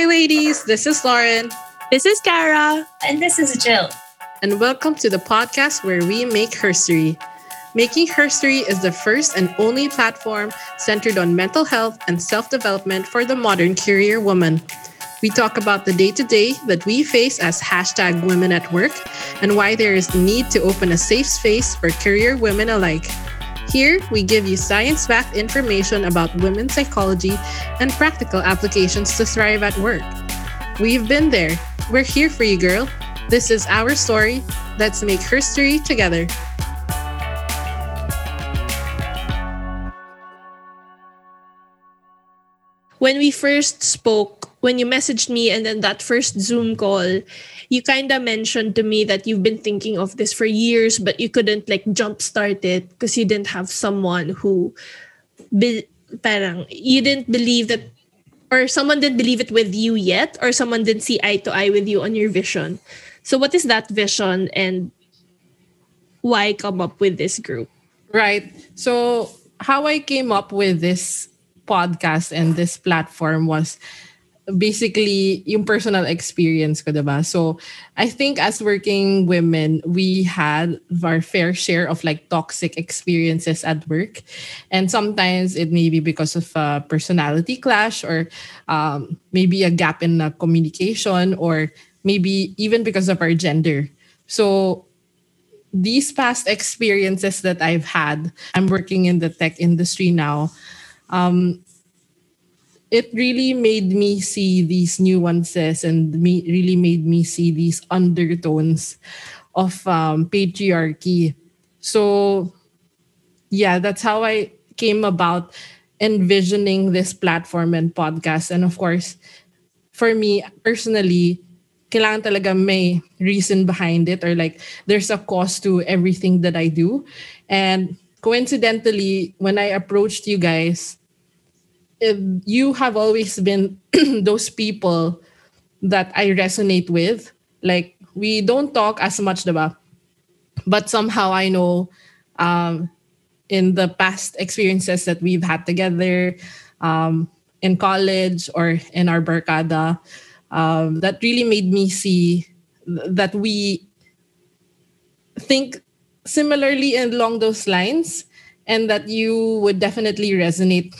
Hi, ladies. This is Lauren. This is Kara. And this is Jill. And welcome to the podcast where we make herstory. Making Herstory is the first and only platform centered on mental health and self development for the modern career woman. We talk about the day to day that we face as hashtag women at work and why there is need to open a safe space for career women alike. Here, we give you science backed information about women's psychology and practical applications to thrive at work. We've been there. We're here for you, girl. This is our story. Let's make herstory together. When we first spoke, when you messaged me and then that first Zoom call, you kind of mentioned to me that you've been thinking of this for years, but you couldn't like jumpstart it because you didn't have someone who, be, parang, you didn't believe that, or someone didn't believe it with you yet, or someone didn't see eye to eye with you on your vision. So, what is that vision and why come up with this group? Right. So, how I came up with this podcast and this platform was basically yung personal experience ko, diba? So, I think as working women, we had our fair share of like toxic experiences at work. And sometimes it may be because of a personality clash or um, maybe a gap in the communication or maybe even because of our gender. So, these past experiences that I've had, I'm working in the tech industry now. Um, it really made me see these nuances and me really made me see these undertones of um, patriarchy. So, yeah, that's how I came about envisioning this platform and podcast. And of course, for me personally, kailangan talaga may reason behind it or like there's a cost to everything that I do. And coincidentally, when I approached you guys, you have always been those people that I resonate with. Like we don't talk as much, diba? But somehow I know um, in the past experiences that we've had together um, in college or in our barkada, um, that really made me see that we think similarly along those lines and that you would definitely resonate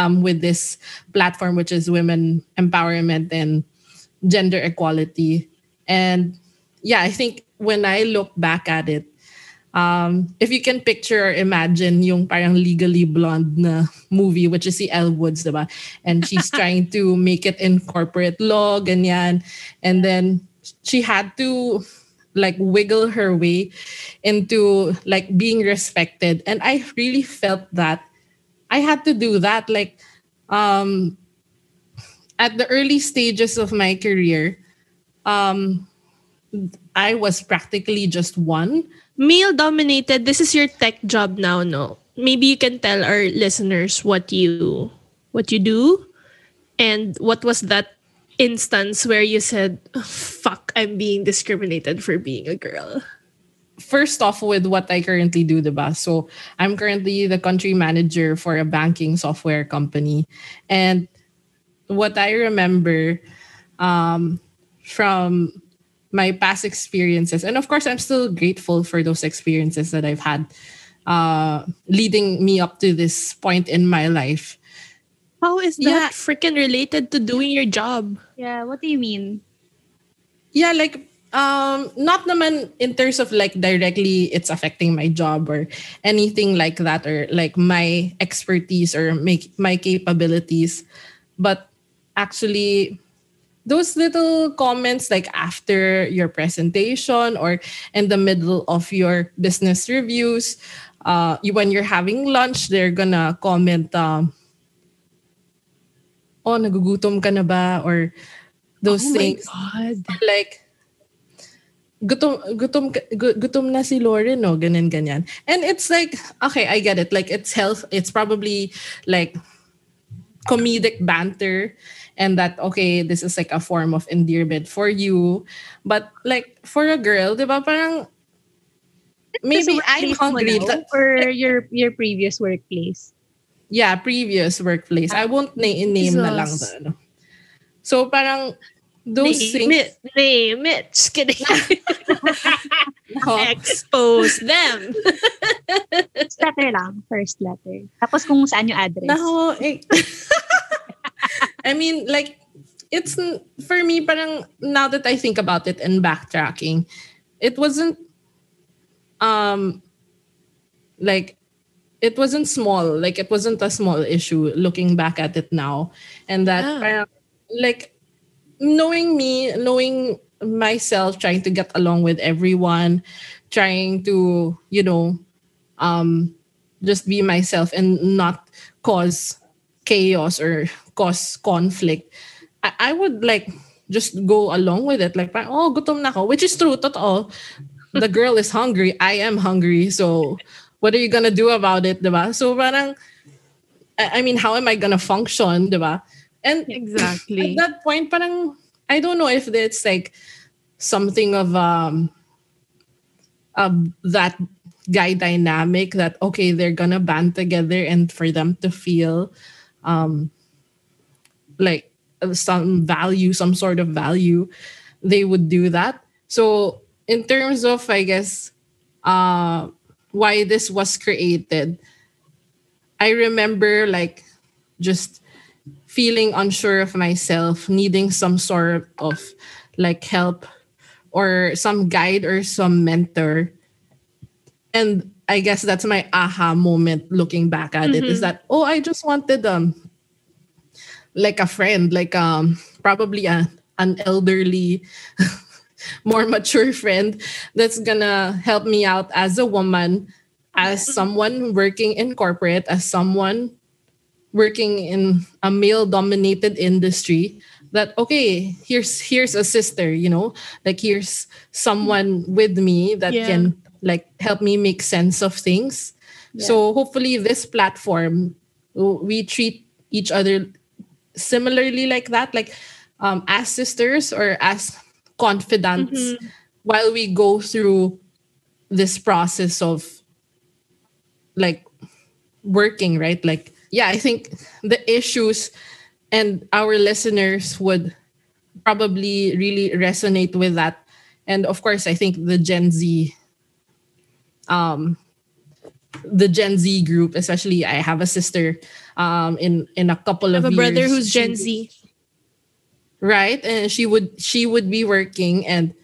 um, with this platform, which is women empowerment and gender equality. And yeah, I think when I look back at it, um, if you can picture or imagine yung parang legally blonde na movie, which is the Elle Woods, diba? And she's trying to make it in corporate law, ganyan. And then she had to like wiggle her way into like being respected. And I really felt that I had to do that. Like um at the early stages of my career, um I was practically just one male dominated this is your tech job now no maybe you can tell our listeners what you what you do and what was that instance where you said fuck i'm being discriminated for being a girl first off with what i currently do the diba? so i'm currently the country manager for a banking software company and what i remember um, from my past experiences and of course i'm still grateful for those experiences that i've had uh, leading me up to this point in my life how is that yeah. freaking related to doing your job yeah what do you mean yeah like um not naman in terms of like directly it's affecting my job or anything like that or like my expertise or make my capabilities. But actually those little comments like after your presentation or in the middle of your business reviews uh you, when you're having lunch they're gonna comment um oh nagugutom ka na ba? or those oh things. Like gutom gutom gutom na si Lauren no? Ganyan ganyan. And it's like okay I get it. Like it's health it's probably like comedic banter and that okay this is like a form of endearment for you. But like for a girl di ba parang maybe I'm hungry now, or your your previous workplace. Yeah previous workplace. I won't na- name Jesus. na lang the, ano. So parang those name things it. Name it. Just kidding. Expose them. First letter lang. First letter. Tapos kung saan yung address. No, eh, I mean, like, it's for me. Parang now that I think about it and backtracking, it wasn't, um, like, it wasn't small. Like, it wasn't a small issue. Looking back at it now, and that, Ah. parang, like, knowing me, knowing myself, trying to get along with everyone, trying to, you know, um, just be myself and not cause chaos or cause conflict, I, I would like just go along with it. Like, oh, gutom na ako, which is true, totoo. The girl is hungry. I am hungry. So, what are you gonna do about it, diba? So, parang, I I mean, how am I gonna function, diba? And Exactly. at that point, parang, I don't know if it's like something of um, um that guy dynamic that okay they're gonna band together and for them to feel um like some value some sort of value they would do that so in terms of i guess uh why this was created i remember like just feeling unsure of myself needing some sort of like help or some guide or some mentor. And I guess that's my aha moment looking back at it is that oh I just wanted um like a friend like um probably a, an elderly more mature friend that's gonna help me out as a woman as someone working in corporate as someone working in a male dominated industry that okay here's here's a sister you know? Like here's someone with me that Yeah. can like help me make sense of things. So hopefully this platform we treat each other similarly like that like um as sisters or as confidants while we go through this process of like working right? Like yeah i think the issues and our listeners would probably really resonate with that and of course i think the gen z um the gen z group especially i have a sister um in in a couple I of have a brother who's she Gen Z. right and she would she would be working and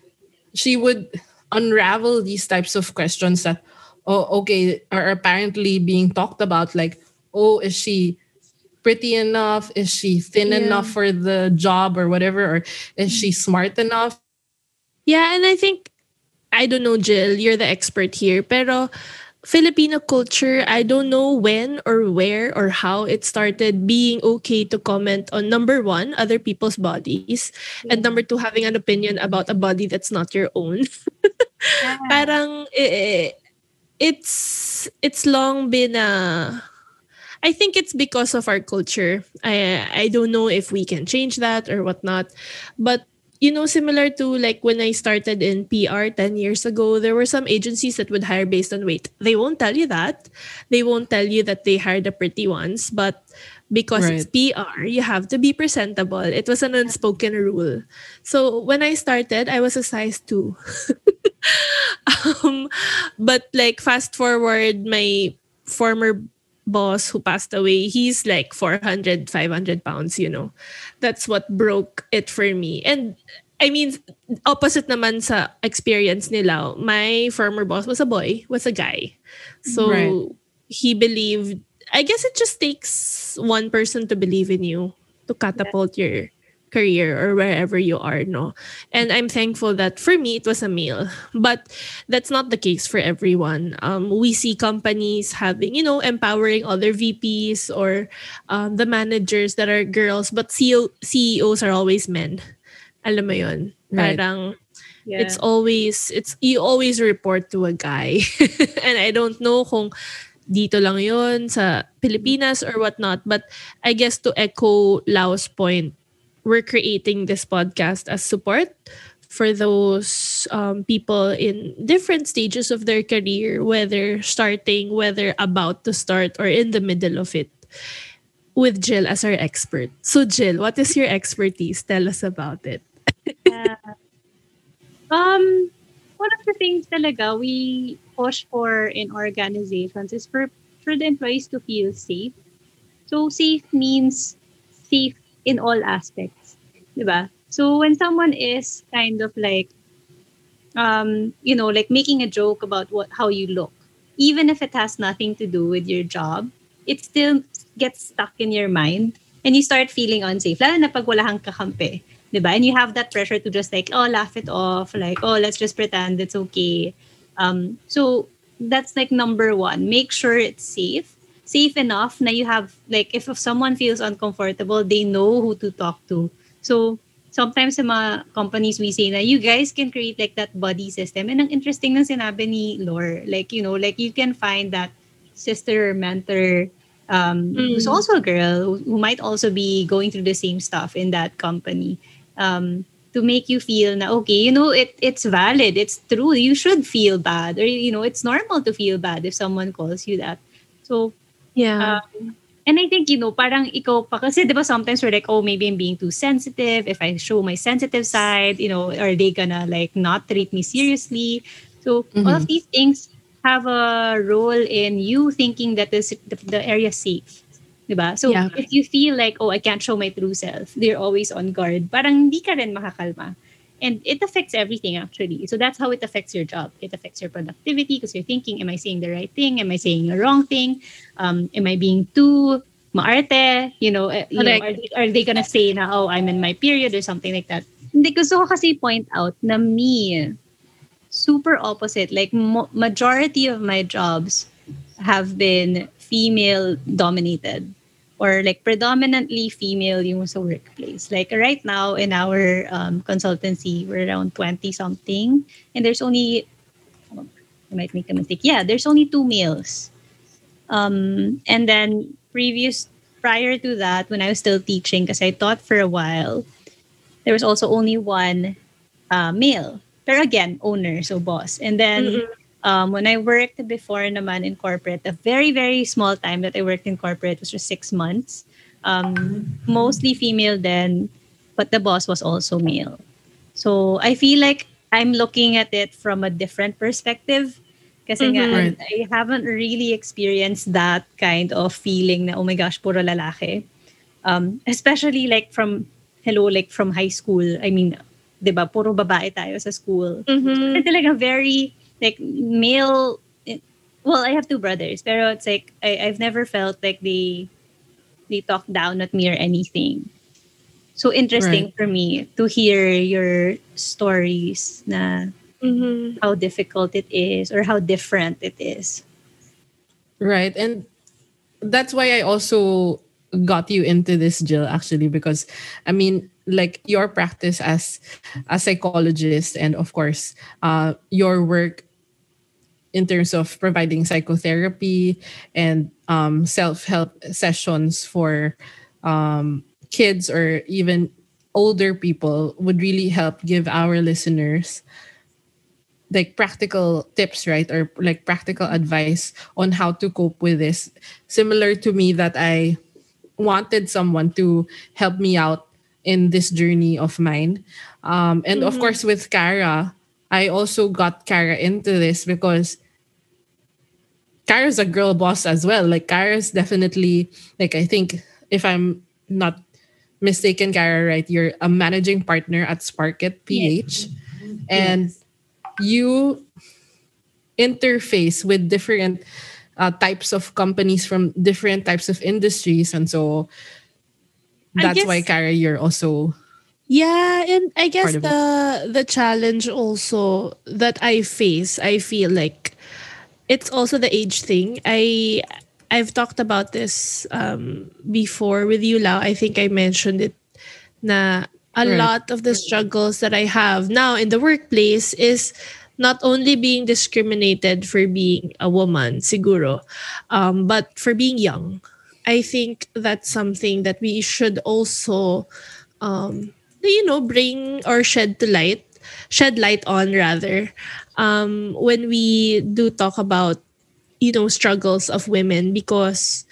she would unravel these types of questions that oh okay are apparently being talked about like oh is she pretty enough is she thin Yeah. enough for the job or whatever or is she smart enough Yeah, and I think I don't know, Jill, you're the expert here, pero Filipino culture, I don't know when or where or how it started being okay to comment on number one, other people's bodies, and number two, having an opinion about a body that's not your own. Parang eh, it's it's long been a I think it's because of our culture. I I don't know if we can change that or whatnot, but you know, similar to like when I started in PR 10 years ago, there were some agencies that would hire based on weight. They won't tell you that. They won't tell you that they hired the pretty ones, but because it's PR, you have to be presentable. It was an unspoken rule. So when I started, I was a size 2. um, but like fast forward, my former boss who passed away, he's like 400, 500 pounds, you know. That's what broke it for me. And I mean, opposite naman sa experience nila, my former boss was a boy, was a guy. So Right. he believed, I guess it just takes one person to believe in you to catapult your career or wherever you are, no? And I'm thankful that for me, it was a male. But that's not the case for everyone. Um, we see companies having, you know, empowering other VPs or um, the managers that are girls, but CEO, CEOs are always men. Alam mo yun? Right. Parang, Yeah. it's always, it's, you always report to a guy. and I don't know kung dito lang yon sa Pilipinas or whatnot. But I guess to echo Lau's point, we're creating this podcast as support for those um, people in different stages of their career, whether starting, whether about to start, or in the middle of it. with Jill as our expert. So Jill, what is your expertise? Tell us about it. yeah. Um, one of the things talaga we push for in organizations is for, for the employees to feel safe. So safe means safe in all aspects. Diba? So when someone is kind of like, um, you know, like making a joke about what how you look, even if it has nothing to do with your job, it still gets stuck in your mind and you start feeling unsafe. Lalo na pag wala kang kakampi. Diba? And you have that pressure to just like, oh, laugh it off. Like, oh, let's just pretend it's okay. Um, so that's like number one. Make sure it's safe. Safe enough na you have, like, if someone feels uncomfortable, they know who to talk to. So sometimes sa mga companies we say na you guys can create like that buddy system. And ang interesting ng sinabi ni Lore, like, you know, like you can find that sister or mentor um, mm. who's also a girl who, who, might also be going through the same stuff in that company um, to make you feel na okay you know it it's valid it's true you should feel bad or you know it's normal to feel bad if someone calls you that so yeah um, and I think you know parang ikaw pa kasi diba sometimes we're like oh maybe I'm being too sensitive if I show my sensitive side you know are they gonna like not treat me seriously so mm-hmm. all of these things have a role in you thinking that this, the, the area is safe. Diba? So, yeah. if you feel like, oh, I can't show my true self, they're always on guard, parang hindi ka rin makakalma. And it affects everything actually. So that's how it affects your job. It affects your productivity because you're thinking, am I saying the right thing? Am I saying the wrong thing? Um, am I being too maarte? You know, uh, you know are, they, are they gonna say na, oh, I'm in my period or something like that? Hindi, gusto ko kasi point out na me, super opposite. Like mo- majority of my jobs have been female dominated or like predominantly female yung sa workplace. Like right now in our um, consultancy, we're around 20 something and there's only, I might make a mistake. Yeah, there's only two males. Um, and then previous, prior to that, when I was still teaching, because I taught for a while, there was also only one uh, male. But again, owner, so boss. And then mm-hmm. Um, when I worked before naman in corporate, a very, very small time that I worked in corporate was for six months. Um, mostly female then, but the boss was also male. So I feel like I'm looking at it from a different perspective. Kasi mm-hmm. nga, right. I haven't really experienced that kind of feeling na, oh my gosh, puro lalaki. Um, especially like from, hello, like from high school. I mean, 'di ba, puro babae tayo sa school. Mm-hmm. So, talaga very like male well, I have two brothers, pero it's like I, I've never felt like they they talk down at me or anything. So interesting right. for me to hear your stories na mm-hmm. how difficult it is or how different it is. Right. And that's why I also got you into this, Jill, actually, because I mean, like your practice as a psychologist and of course uh, your work in terms of providing psychotherapy and um, self-help sessions for um, kids or even older people would really help give our listeners like practical tips right or like practical advice on how to cope with this similar to me that i wanted someone to help me out in this journey of mine. Um, and mm-hmm. of course, with Kara, I also got Kara into this because Kara's a girl boss as well. Like Kara's definitely like I think if I'm not mistaken, Kara, right? You're a managing partner at Sparket PH, yes. and yes. you interface with different uh, types of companies from different types of industries, and so that's guess, why Kara, you're also yeah, and I guess the it. the challenge also that I face, I feel like it's also the age thing. I I've talked about this um, before with you, Lau. I think I mentioned it. Na a right. lot of the struggles that I have now in the workplace is not only being discriminated for being a woman, siguro, um, but for being young. I think that's something that we should also, um, you know, bring or shed to light, shed light on rather, um, when we do talk about, you know, struggles of women because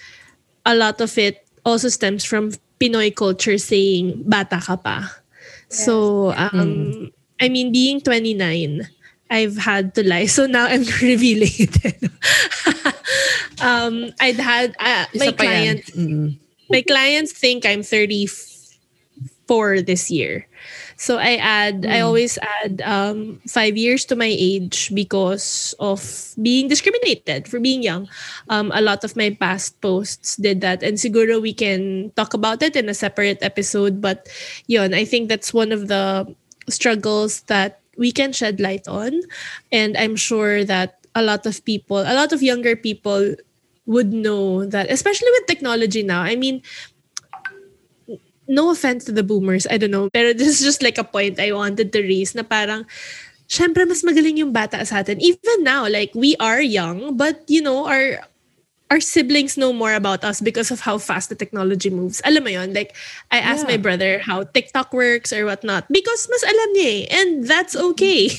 a lot of it also stems from Pinoy culture saying bata ka pa. So um I mean being 29 I've had to lie. So now I'm revealing it. um I'd had uh, my Isa pa yan. client Mm-mm. my clients think I'm 34 this year. So I add, I always add um, five years to my age because of being discriminated for being young. Um, a lot of my past posts did that. And siguro we can talk about it in a separate episode. But yun, I think that's one of the struggles that we can shed light on. And I'm sure that a lot of people, a lot of younger people would know that, especially with technology now. I mean, no offense to the boomers, I don't know. Pero this is just like a point I wanted to raise na parang, syempre mas magaling yung bata sa atin. Even now, like we are young, but you know, our our siblings know more about us because of how fast the technology moves. Alam mo yon, like I asked my Yeah. brother how TikTok works or whatnot because mas alam niya eh, and that's okay.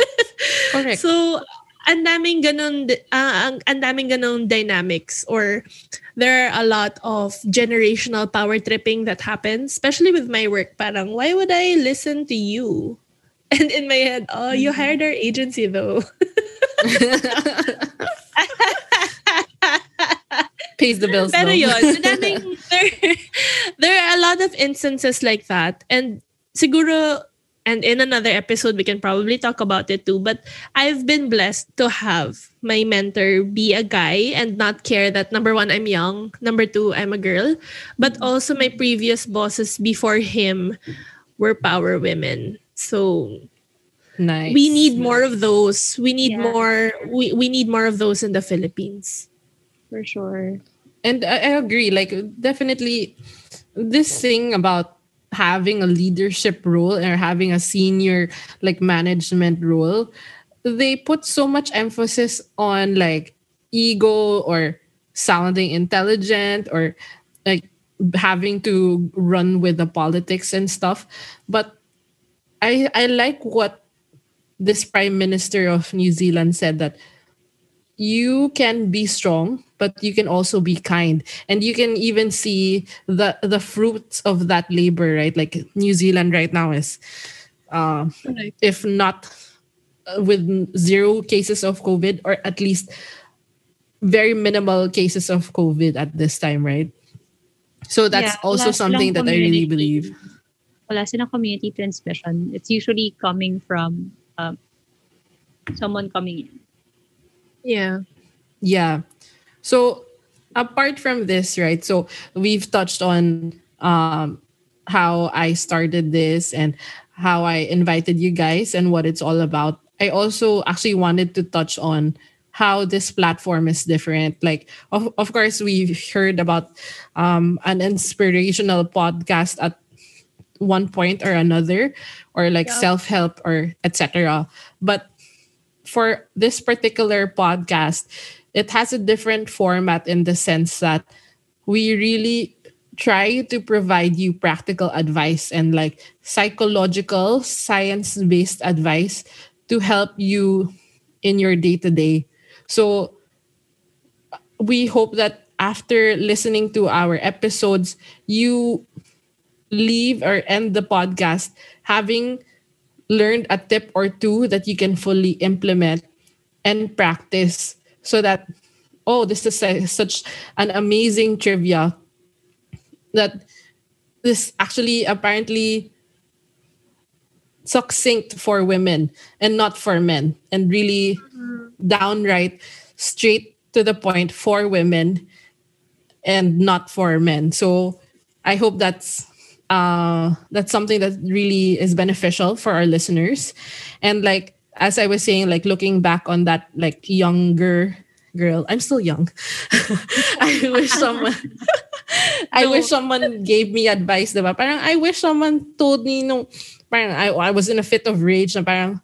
Correct. So, ang daming ganun, ah, ang, ang daming ganun dynamics or there are a lot of generational power tripping that happens, especially with my work. Parang, why would I listen to you? And in my head, oh, you Mm-hmm. hired our agency though. Pays the bills Pero though. yun, ang daming, there, there are a lot of instances like that. And siguro, and in another episode, we can probably talk about it too. But I've been blessed to have my mentor be a guy and not care that number one, I'm young, number two, I'm a girl. But also my previous bosses before him were power women. So nice. we need more of those. We need Yeah. more we, we need more of those in the Philippines. For sure. And I, I agree. Like definitely, this thing about having a leadership role or having a senior like management role, they put so much emphasis on like ego or sounding intelligent or like having to run with the politics and stuff. But I I like what this prime minister of New Zealand said that you can be strong but you can also be kind. And you can even see the the fruits of that labor right? Like new zealand right now is uh, if not uh, with zero cases of covid or at least very minimal cases of covid at this time right? So that's Yeah, also something that i really believe. Wala silang community transmission. It's usually coming from um, someone coming in. Yeah. Yeah. So apart from this, right? So we've touched on um how I started this and how I invited you guys and what it's all about. I also actually wanted to touch on how this platform is different. Like of, of course we've heard about um an inspirational podcast at one point or another or like self-help or etc. But for this particular podcast, it has a different format in the sense that we really try to provide you practical advice and like psychological, science based advice to help you in your day to day. So we hope that after listening to our episodes, you leave or end the podcast having learned a tip or two that you can fully implement and practice so that oh this is a, such an amazing trivia that this actually apparently succinct for women and not for men and really downright straight to the point for women and not for men. So i hope that's uh that's something that really is beneficial for our listeners. And like as i was saying like looking back on that like younger girl i'm still young. I wish someone i wish someone gave me advice diba? Parang i wish someone told me no parang I, I was in a fit of rage na parang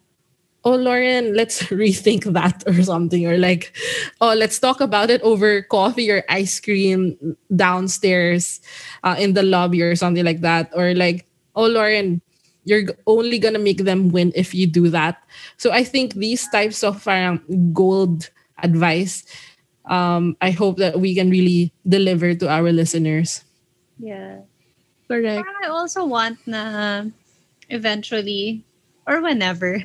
oh Lauren, let's rethink that or something. Or like, oh, let's talk about it over coffee or ice cream downstairs uh, in the lobby or something like that. Or like, oh Lauren, you're only gonna make them win if you do that. So I think these types of parang gold advice, um, I hope that we can really deliver to our listeners. Yeah. Correct. I also want na eventually or whenever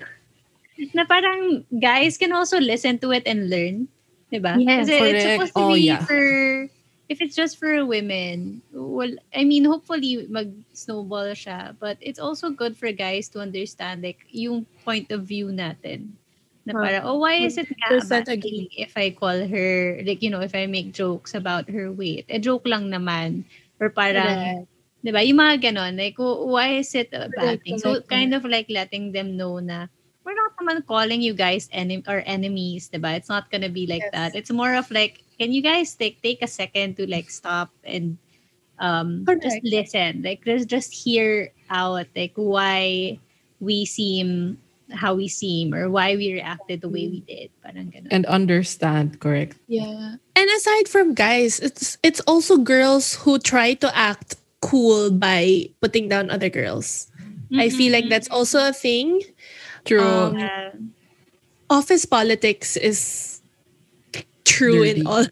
na parang guys can also listen to it and learn. Diba? Yes, Kasi it's correct. supposed to Oh, be yeah. for if it's just for women, well, I mean, hopefully mag-snowball siya. But it's also good for guys to understand like yung point of view natin. Na Huh. parang, oh, why is it nga agree. if I call her, like, you know, if I make jokes about her weight? Eh, joke lang naman. Or parang, Di ba? Yung mga ganon. Like, wh- why is it a bad Correct, thing? So, correct, kind of like letting them know na we're not naman calling you guys enem- or enemies, di ba? It's not gonna be like Yes. that. It's more of like, can you guys take take a second to like stop and um just listen? Like, just just hear out like why we seem how we seem or why we reacted the way we did. Parang ganon. And understand, correct. Yeah. And aside from guys, it's it's also girls who try to act cool by putting down other girls. I feel like that's also a thing. True. Um, Yeah. Office politics is true Dirty. in all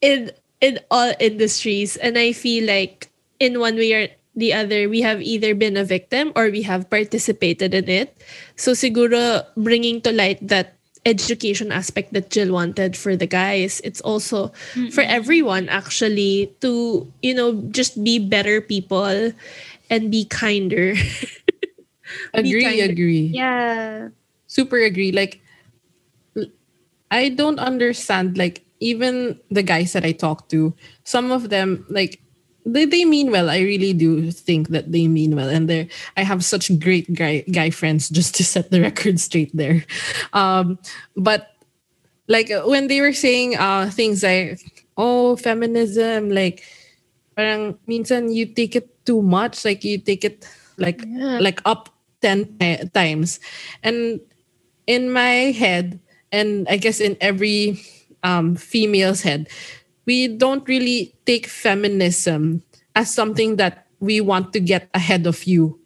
in in all industries and I feel like in one way or the other we have either been a victim or we have participated in it. So siguro bringing to light that education aspect that Jill wanted for the guys, it's also for everyone actually to, you know, just be better people and be kinder. agree, agree. Yeah. super agree like I don't understand like even the guys that i talk to some of them like they, they mean well i really do think that they mean well and they i have such great guy guy friends just to set the record straight there um but like when they were saying uh things like oh feminism like parang minsan you take it too much like you take it like Yeah. like up 10 times. And in my head and i guess in every um, female's head we don't really take feminism as something that we want to get ahead of you.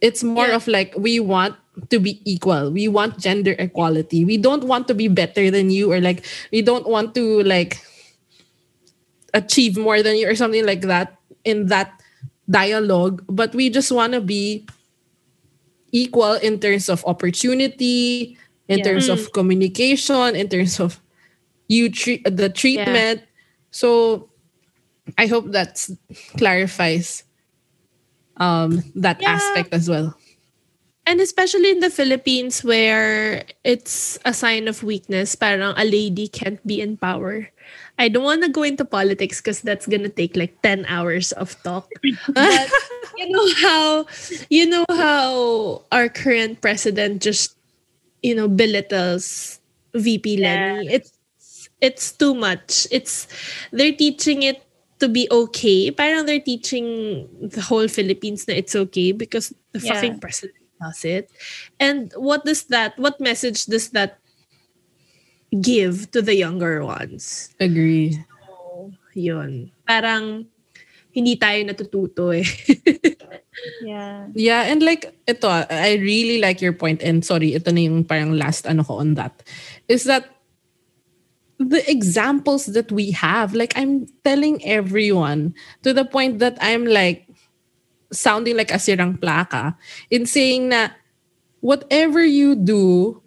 It's more Yeah. of like we want to be equal. We want gender equality. We don't want to be better than you or like we don't want to like achieve more than you or something like that in that dialogue but we just want to be equal in terms of opportunity in Yeah. terms of communication in terms of you treat the treatment so i hope that clarifies um that Yeah. aspect as well And especially in the Philippines where it's a sign of weakness, parang a lady can't be in power. I don't want to go into politics because that's gonna take like 10 hours of talk. But you know how you know how our current president just you know belittles VP Leni. It's it's too much. It's they're teaching it to be okay. Parang they're teaching the whole Philippines that it's okay because the Yeah. fucking president does it. And what does that what message does that give to the younger ones? agree Yun. Parang hindi tayo natututo eh. Yeah. Yeah, and like ito, I really like your point and sorry, ito na yung parang last ano ko on that. Is that the examples that we have, like I'm telling everyone to the point that I'm like sounding like a sirang plaka in saying na whatever you do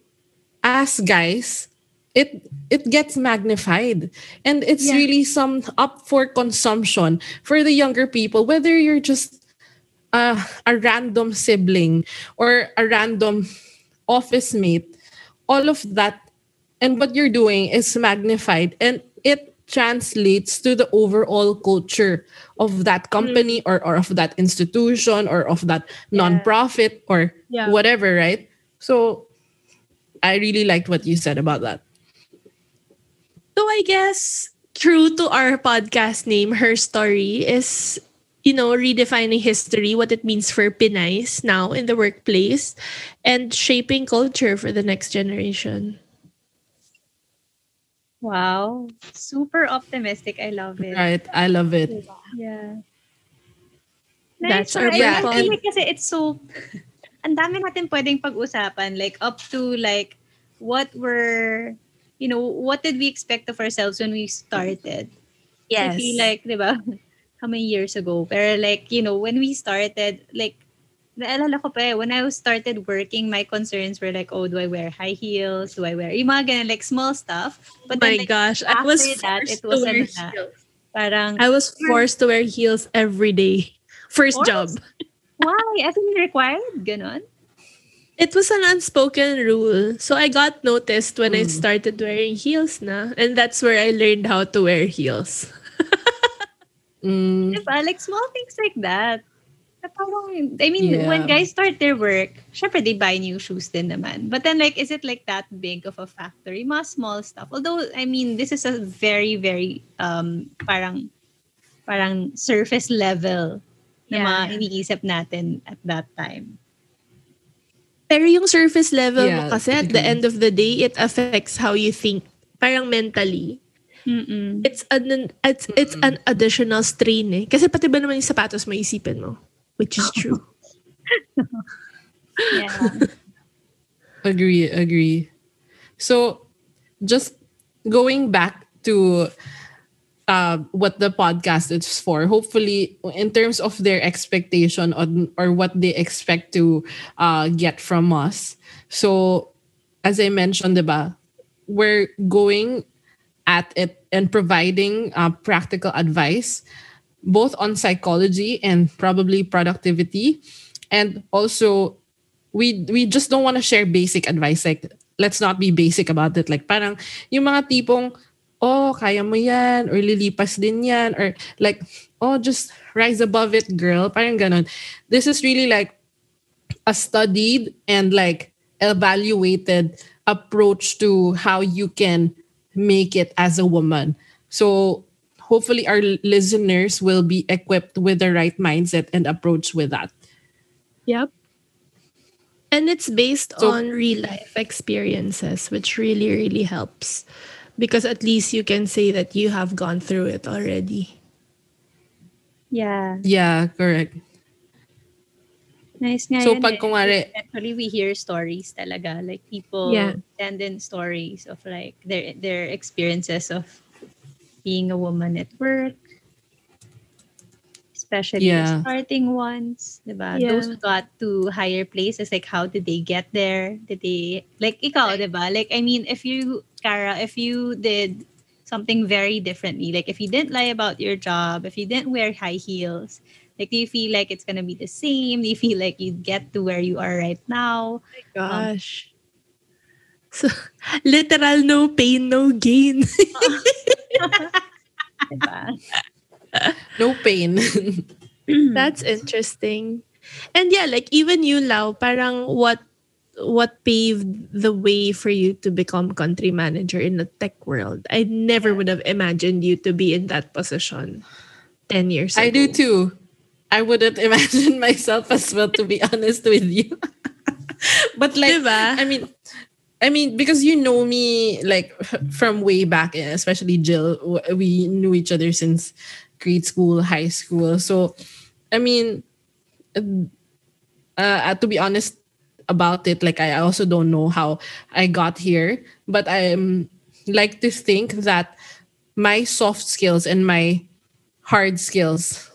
as guys, it it gets magnified and it's Yeah. really some up for consumption for the younger people whether you're just uh, a random sibling or a random office mate, all of that and what you're doing is magnified and it translates to the overall culture of that company or, or of that institution or of that nonprofit or Yeah. whatever, right? So I really liked what you said about that. So I guess true to our podcast name, her story is, you know, redefining history, what it means for Pinays now in the workplace, and shaping culture for the next generation. Wow. Super optimistic. I love it. Right. I love it. Yeah. That's Nice. our I Yeah, feel and- like kasi it's so, ang dami natin pwedeng pag-usapan, like up to like what were, you know, what did we expect of ourselves when we started? I feel like, di ba, how many years ago. Pero like, you know, when we started, like, naalala ko pa eh, when I started working, my concerns were like, oh, do I wear high heels? Do I wear, yung mga ganun, like small stuff. But My then, like, gosh, I was after that, forced it was to wear ano na, heels. parang, I was forced to wear heels every day. First Forced? job. why? As in required? Ganon? It was an unspoken rule. So I got noticed when I Mm. started wearing heels na. And that's where I learned how to wear heels. Mm, Diba? Like small things like that. Parang, I mean, Yeah. when guys start their work, syempre they buy new shoes din naman. But then like, is it like that big of a factor? Yung mga small stuff. Although, I mean, this is a very, very, um, parang, parang surface level na Yeah. mga iniisip natin at that time. Pero yung surface level Yeah, mo kasi at the end of the day, it affects how you think. Parang mentally. Mm-mm. It's an it's it's an additional strain eh. Kasi pati ba naman yung sapatos mo isipin mo? Which is true. Yeah. agree, agree. So, just going back to uh, what the podcast is for, hopefully, in terms of their expectation on or what they expect to uh, get from us. So, as I mentioned, diba, we're going at it and providing uh, practical advice both on psychology and probably productivity. And also we we just don't want to share basic advice like let's not be basic about it. Like parang yung mga tipong oh kaya mo yan or lilipas din yan or like oh just rise above it girl parang ganon this is really like a studied and like evaluated approach to how you can make it as a woman so hopefully our listeners will be equipped with the right mindset and approach with that Yep. And it's based So- on real life experiences, which really, really helps. Because at least you can say that you have gone through it already. Yeah. yeah correct Nice nga So, yun pag eh. kunwari- Actually, we hear stories talaga. Like, people Yeah. send in stories of like their their experiences of being a woman at work. Especially Yeah. the starting ones, diba? Yeah. Those who got to higher places, like how did they get there? Did they, like ikaw, diba? Like, I mean, if you, Kara, if you did something very differently, like if you didn't lie about your job, if you didn't wear high heels, like do you feel like it's gonna be the same? Do you feel like you'd get to where you are right now? Oh gosh. Um, so, literal no pain, no gain. No pain That's interesting. And yeah, like even you, Lau, parang what what paved the way for you to become country manager in the tech world? I never would have imagined you to be in that position 10 years ago. I do too. I wouldn't imagine myself as well, to be honest with you. but like, Diba? I mean, I mean, because you know me like from way back, eh, especially Jill. We knew each other since grade school, high school. So, I mean, uh, uh, to be honest about it, like I also don't know how I got here, but I'm like to think that my soft skills and my hard skills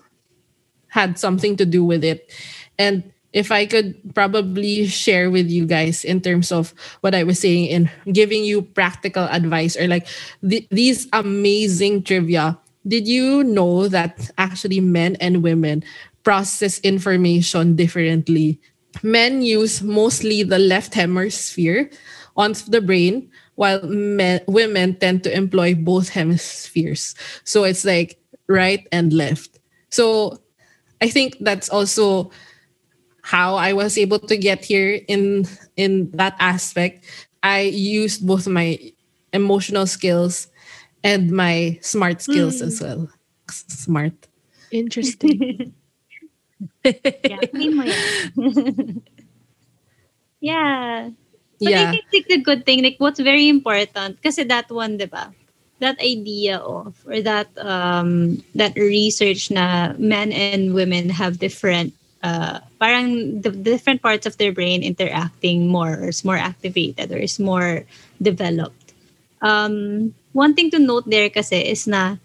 had something to do with it. And if I could probably share with you guys in terms of what I was saying in giving you practical advice or like th- these amazing trivia. Did you know that actually men and women process information differently? Men use mostly the left hemisphere on the brain, while men, women tend to employ both hemispheres. So it's like right and left. So I think that's also how I was able to get here in in that aspect. I used both my emotional skills and my smart skills hmm. as well. S- Smart. Interesting. yeah, clean mo yan. yeah. But I think it's a good thing. Like, what's very important, because that one, di ba? That idea of, or that, um, that research na men and women have different, uh, parang the different parts of their brain interacting more, or is more activated, or is more developed. Um, one thing to note there kasi is na,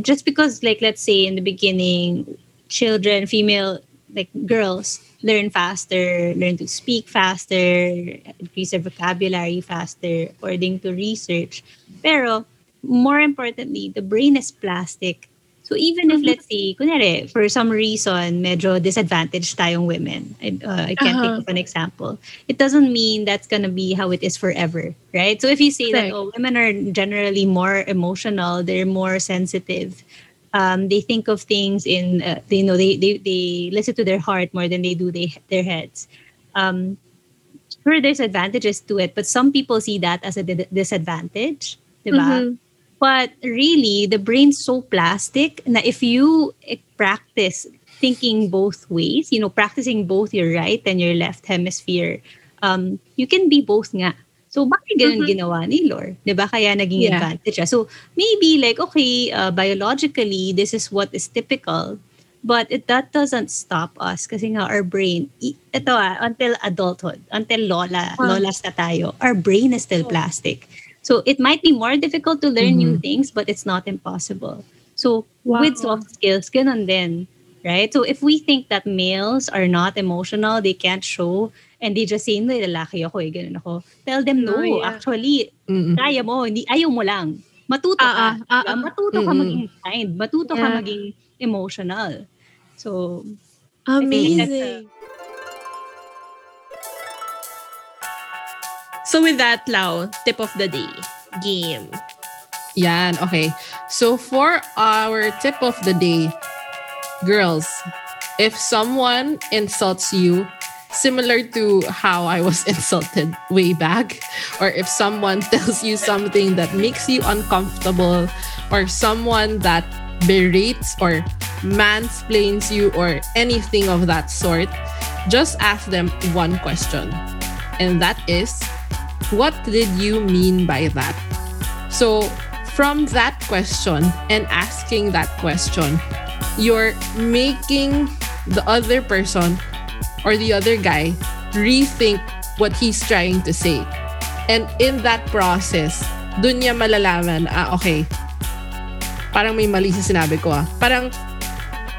just because like let's say in the beginning children female like girls learn faster learn to speak faster increase their vocabulary faster according to research pero more importantly the brain is plastic so even if Mhm. let's say kunyari for some reason medyo disadvantaged tayong women I, uh, I can't think Uh-huh. of an example it doesn't mean that's gonna be how it is forever right so if you say that oh women are generally more emotional they're more sensitive um, they think of things in uh, they know they, they they listen to their heart more than they do they, their heads um sure there's advantages to it but some people see that as a di- disadvantage diba? Mhm. but really the brain's so plastic na if you eh, practice thinking both ways you know practicing both your right and your left hemisphere um you can be both nga so bakit ganun Mhm. ginawa ni Lore? 'Di ba kaya naging Yeah. advantage siya so maybe like okay uh, biologically this is what is typical but it that doesn't stop us kasi nga our brain ito ah, until adulthood until lola Wow. lolas na tayo our brain is still plastic so it might be more difficult to learn new things but it's not impossible so Wow. with soft skills ganun din right so if we think that males are not emotional they can't show and they just say no lalaki ako eh ganun ako tell them no Oh, yeah. actually Mm-mm. kaya mo, hindi, ayaw mo lang. Matuto Ah, ka. ah, ah. Matuto ka Mm-mm. maging kind. Matuto ka Yeah. maging emotional. So, Amazing. So with that, Lau, tip of the day. Game. Yan, okay. So for our tip of the day, girls, if someone insults you, similar to how I was insulted way back, or if someone tells you something that makes you uncomfortable, or someone that berates or mansplains you, or anything of that sort, just ask them one question. And that is, what did you mean by that? So, from that question and asking that question, you're making the other person or the other guy rethink what he's trying to say. And in that process, dun niya malalaman, ah, okay, parang may mali sa sinabi ko ah. Parang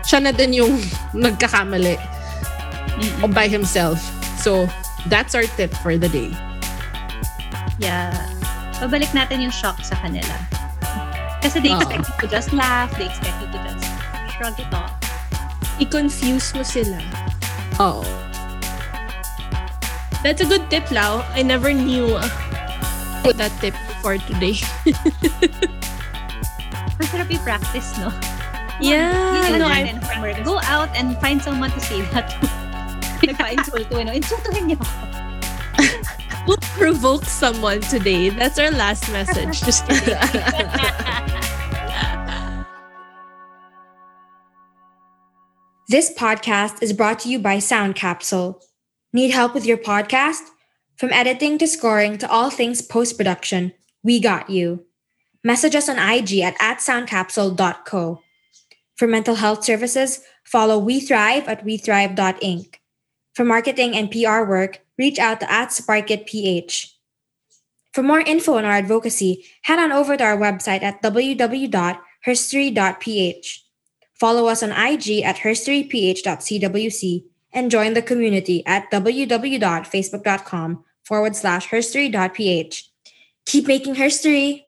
siya na din yung nagkakamali by himself. So, that's our tip for the day. yeah. Pabalik natin yung shock sa kanila. Kasi they expect you to just laugh. They expect you to just shrug it off. I-confuse mo sila. Oo. That's a good tip, Lau. I never knew uh, that tip before today. Masarap i-practice, no? Yeah, Yun no, I. Go out and find someone to say that to. Nagpa-insulto, no? Insultuhin niyo ako. will provoke someone today. That's our last message. Just kidding. This podcast is brought to you by Sound Capsule. Need help with your podcast? From editing to scoring to all things post production, we got you. Message us on IG at, at soundcapsule.co. For mental health services, follow We Thrive at wethrive.inc. For marketing and PR work, reach out to at SparkItPH. For more info on our advocacy, head on over to our website at www.herstory.ph. Follow us on IG at herstoryph.cwc and join the community at www.facebook.com forward slash herstory.ph. Keep making herstory.